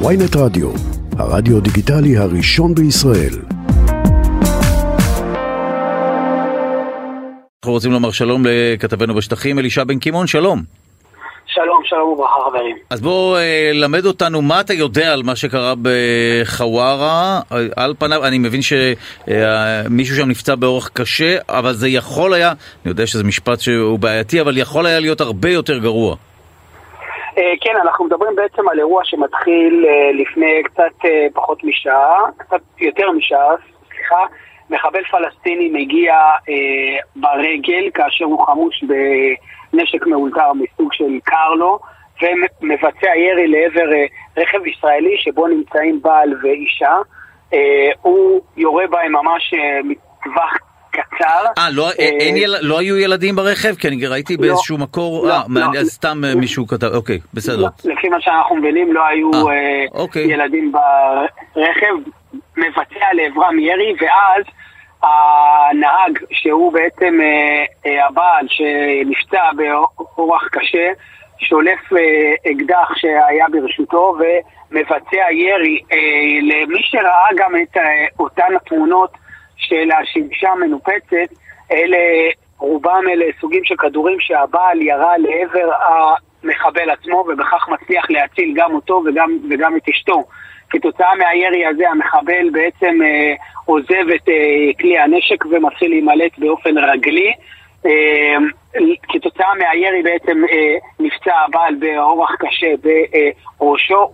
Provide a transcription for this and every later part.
ויינט רדיו, הרדיו דיגיטלי הראשון בישראל. אנחנו רוצים לומר שלום לכתבנו בשטחים, אלישע בן קימון, שלום. שלום, שלום וברכה חברים. אז בוא אה, למד אותנו מה אתה יודע על מה שקרה בחווארה. על פניו, אני מבין שמישהו שם נפצע באורח קשה, אבל זה יכול היה, אני יודע שזה משפט שהוא בעייתי, אבל יכול היה להיות הרבה יותר גרוע. אה, כן, אנחנו מדברים בעצם על אירוע שמתחיל אה, לפני קצת אה, פחות משעה, קצת יותר משעה, סליחה. מחבל פלסטיני מגיע אה, ברגל כאשר הוא חמוש בנשק מאולתר מסוג של קרלו ומבצע ירי לעבר אה, רכב ישראלי שבו נמצאים בעל ואישה. אה, הוא יורה בהם ממש אה, מטווח קצר. אה, לא, אה, יל... לא היו ילדים ברכב? כי אני ראיתי באיזשהו לא, מקור, לא, אה, לא, לא, סתם לא, מישהו כתב, אוקיי, בסדר. לא, לפי מה שאנחנו מבינים לא היו אה, אה, אוקיי. ילדים ברכב, מבצע לעברם ירי, ואז הנהג, שהוא בעצם אה, אה, הבעל שנפצע באורח קשה, שולף אה, אקדח שהיה ברשותו ומבצע ירי. אה, למי שראה גם את אה, אותן התמונות של השמשה המנופצת, אלה, רובם אלה סוגים של כדורים שהבעל ירה לעבר המחבל עצמו ובכך מצליח להציל גם אותו וגם, וגם את אשתו. כתוצאה מהירי הזה המחבל בעצם אה, עוזב את אה, כלי הנשק ומתחיל להימלט באופן רגלי. אה, כתוצאה מהירי בעצם אה, נפצע הבעל באורח קשה בראשו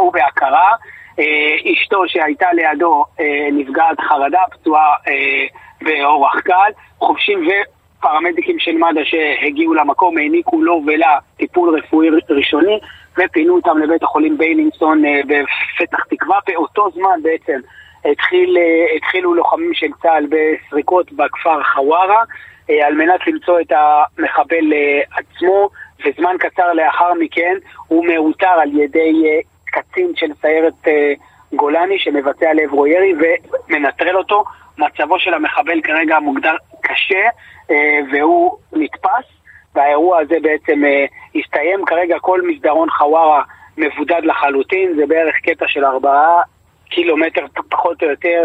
ובהכרה. אה, אשתו שהייתה לידו אה, נפגעת חרדה, פצועה אה, באורח קל, חובשים ופרמדיקים של מד"א שהגיעו למקום העניקו לו ולה טיפול רפואי ראשוני ופינו אותם לבית החולים ביילינסון בפתח תקווה. באותו זמן בעצם התחיל, התחילו לוחמים של צה"ל בסריקות בכפר חווארה על מנת למצוא את המחבל עצמו, וזמן קצר לאחר מכן הוא מאותר על ידי קצין של סיירת אה, גולני שמבצע לעברו ירי ומנטרל אותו. מצבו של המחבל כרגע מוגדר קשה אה, והוא נתפס והאירוע הזה בעצם אה, הסתיים. כרגע כל מסדרון חווארה מבודד לחלוטין, זה בערך קטע של ארבעה קילומטר פחות או יותר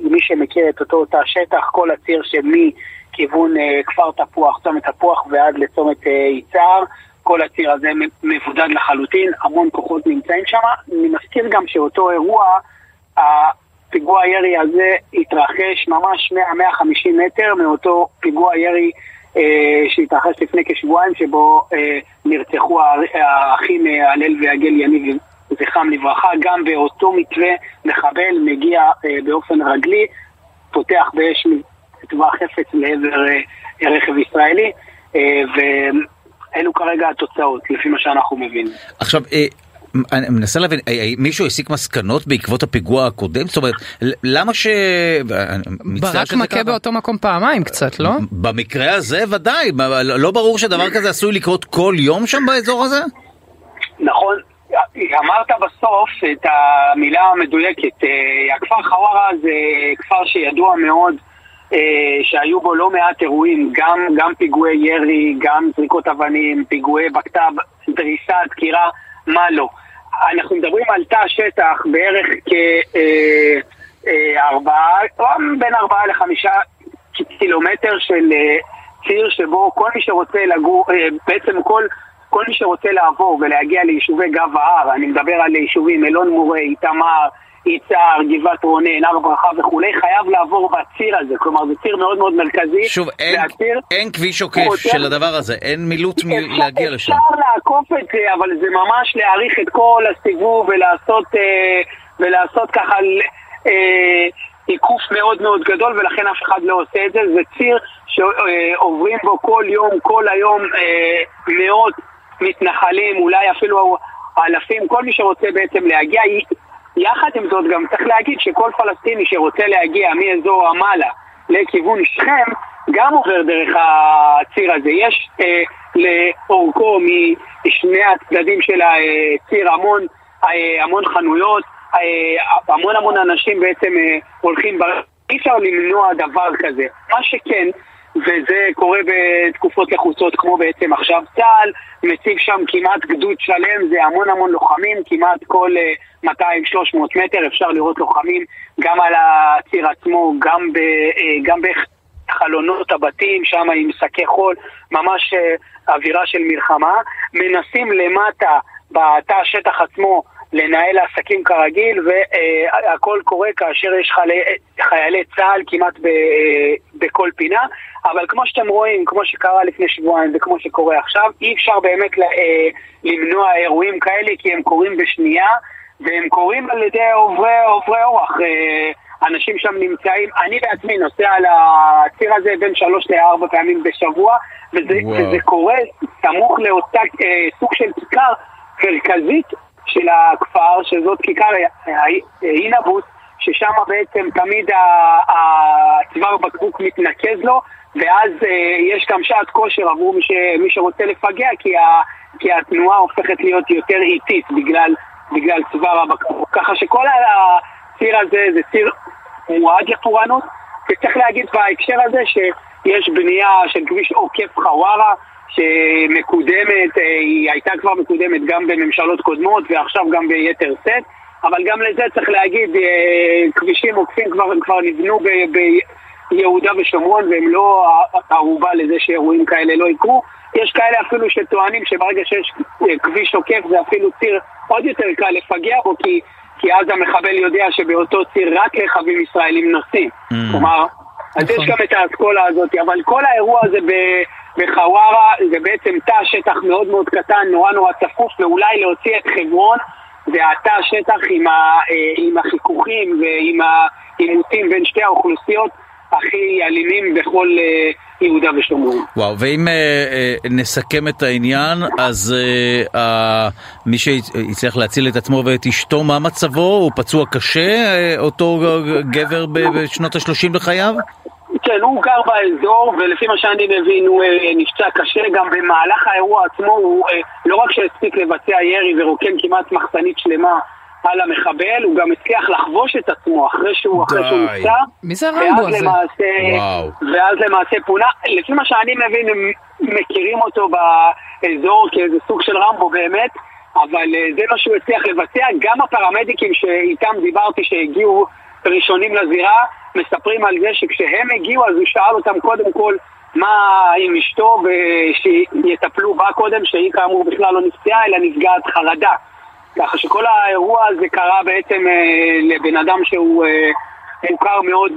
למי שמכיר את אותו תא שטח, כל הציר שמכיוון כפר תפוח, צומת תפוח ועד לצומת יצהר. כל הציר הזה מבודד לחלוטין, המון כוחות נמצאים שם. אני מזכיר גם שאותו אירוע, הפיגוע הירי הזה התרחש ממש 100-150 מטר מאותו פיגוע ירי אה, שהתרחש לפני כשבועיים, שבו אה, נרצחו האחים אה, הלל ויגל יניב זכרם לברכה. גם באותו מתווה מחבל מגיע אה, באופן רגלי, פותח באש מטווח חפץ לעבר אה, רכב ישראלי. אה, אלו כרגע התוצאות, לפי מה שאנחנו מבינים. עכשיו, אה, אני מנסה להבין, אה, אה, מישהו הסיק מסקנות בעקבות הפיגוע הקודם? זאת אומרת, למה ש... ברק מכה באותו מקום פעמיים קצת, לא? במקרה הזה ודאי, לא ברור שדבר כזה עשוי לקרות כל יום שם באזור הזה? נכון, אמרת בסוף את המילה המדויקת. הכפר חווארה זה כפר שידוע מאוד שהיו בו לא מעט אירועים, גם, גם פיגועי ירי, גם זריקות אבנים, פיגועי בקת"ב, דריסה, דקירה, מה לא. אנחנו מדברים על תא שטח בערך כארבעה, אה, אה, בין ארבעה לחמישה קילומטר של אה, ציר שבו כל מי שרוצה לגור, אה, בעצם כל, כל מי שרוצה לעבור ולהגיע ליישובי גב ההר, אני מדבר על יישובים אלון מורה, איתמר, יצהר, גבעת רונן, הר ברכה וכולי, חייב לעבור בציר הזה. כלומר, זה ציר מאוד מאוד מרכזי. שוב, אין, והציר, אין כביש עוקף של הדבר הזה, אין מילוט להגיע לשם. אפשר לעקוף את זה, אבל זה ממש להעריך את כל הסיבוב ולעשות, אה, ולעשות ככה... אה, עיקוף מאוד מאוד גדול ולכן אף אחד לא עושה את זה, זה ציר שעוברים בו כל יום, כל היום אה, מאות מתנחלים, אולי אפילו אלפים, כל מי שרוצה בעצם להגיע, יחד עם זאת גם צריך להגיד שכל פלסטיני שרוצה להגיע מאזור רמאללה לכיוון שכם גם עובר דרך הציר הזה. יש אה, לאורכו משני הצדדים של הציר המון, אה, המון חנויות, אה, המון המון אנשים בעצם אה, הולכים בר... אי אפשר למנוע דבר כזה. מה שכן, וזה קורה בתקופות לחוצות כמו בעצם עכשיו צה"ל, מציב שם כמעט גדוד שלם, זה המון המון לוחמים, כמעט כל 200-300 מטר אפשר לראות לוחמים גם על הציר עצמו, גם, ב, גם בחלונות הבתים, שם עם שקי חול, ממש אווירה של מלחמה. מנסים למטה, בתא השטח עצמו, לנהל עסקים כרגיל, והכל קורה כאשר יש חיילי, חיילי צה"ל כמעט ב, בכל פינה. אבל כמו שאתם רואים, כמו שקרה לפני שבועיים וכמו שקורה עכשיו, אי אפשר באמת למנוע אירועים כאלה כי הם קורים בשנייה, והם קורים על ידי עוברי, עוברי אורח. אנשים שם נמצאים, אני בעצמי נוסע על הציר הזה בין שלוש לארבע פעמים בשבוע, וזה, וזה קורה סמוך לאותה אה, סוג של כיכר מרכזית של הכפר, שזאת כיכר אינבוס, ששם בעצם תמיד הצוואר בקבוק מתנקז לו, ואז אה, יש גם שעת כושר עבור מי, ש, מי שרוצה לפגע, כי, ה, כי התנועה הופכת להיות יותר איטית בגלל, בגלל צוואר הבקבוק. ככה שכל הציר הזה זה ציר מועד לפורענות, וצריך להגיד בהקשר הזה שיש בנייה של כביש עוקף חווארה, שמקודמת, אה, היא הייתה כבר מקודמת גם בממשלות קודמות ועכשיו גם ביתר שאת, אבל גם לזה צריך להגיד, אה, כבישים עוקפים כבר, כבר נבנו ב, ביהודה ושומרון והם לא ערובה לזה שאירועים כאלה לא יקרו. יש כאלה אפילו שטוענים שברגע שיש אה, כביש עוקף זה אפילו ציר עוד יותר קל לפגע בו כי, כי אז המחבל יודע שבאותו ציר רק רכבים ישראלים נוסעים. Mm. כלומר, אז יש נכון. גם את האסכולה הזאת, אבל כל האירוע הזה. בחווארה זה בעצם תא שטח מאוד מאוד קטן, נורא נורא צפוף, ואולי להוציא את חברון זה התא שטח עם, ה, אה, עם החיכוכים ועם העימותים בין שתי האוכלוסיות הכי אלימים בכל אה, יהודה ושומרון. וואו, ואם אה, אה, נסכם את העניין, אז מי שהצליח להציל את עצמו ואת אשתו, מה מצבו? הוא פצוע קשה, אותו גבר בשנות ה-30 לחייו? כן, הוא גר באזור, ולפי מה שאני מבין הוא נפצע קשה, גם במהלך האירוע עצמו הוא לא רק שהספיק לבצע ירי ורוקן כמעט מחסנית שלמה על המחבל, הוא גם הצליח לחבוש את עצמו אחרי שהוא, אחרי שהוא נפצע. מי זה הרמבו הזה? למעשה, וואו. ואז למעשה פונה, לפי מה שאני מבין הם מכירים אותו באזור כאיזה סוג של רמבו באמת, אבל אה, זה מה שהוא הצליח לבצע, גם הפרמדיקים שאיתם דיברתי שהגיעו ראשונים לזירה, מספרים על זה שכשהם הגיעו אז הוא שאל אותם קודם כל מה עם אשתו ושיטפלו בה קודם, שהיא כאמור בכלל לא נפצעה אלא נפגעת חרדה. ככה שכל האירוע הזה קרה בעצם אה, לבן אדם שהוא אה, מוכר מאוד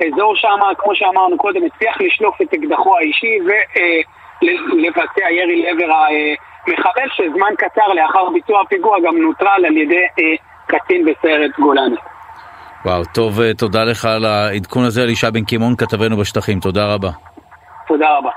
באזור שם, כמו שאמרנו קודם, הצליח לשלוף את אקדחו האישי ולבצע אה, ירי לעבר המחבל, שזמן קצר לאחר ביצוע הפיגוע גם נוטרל על ידי אה, קצין בסיירת גולני. וואו, טוב, אה, תודה לך על העדכון הזה, אלישע בן קימון, כתבנו בשטחים, תודה רבה. תודה רבה.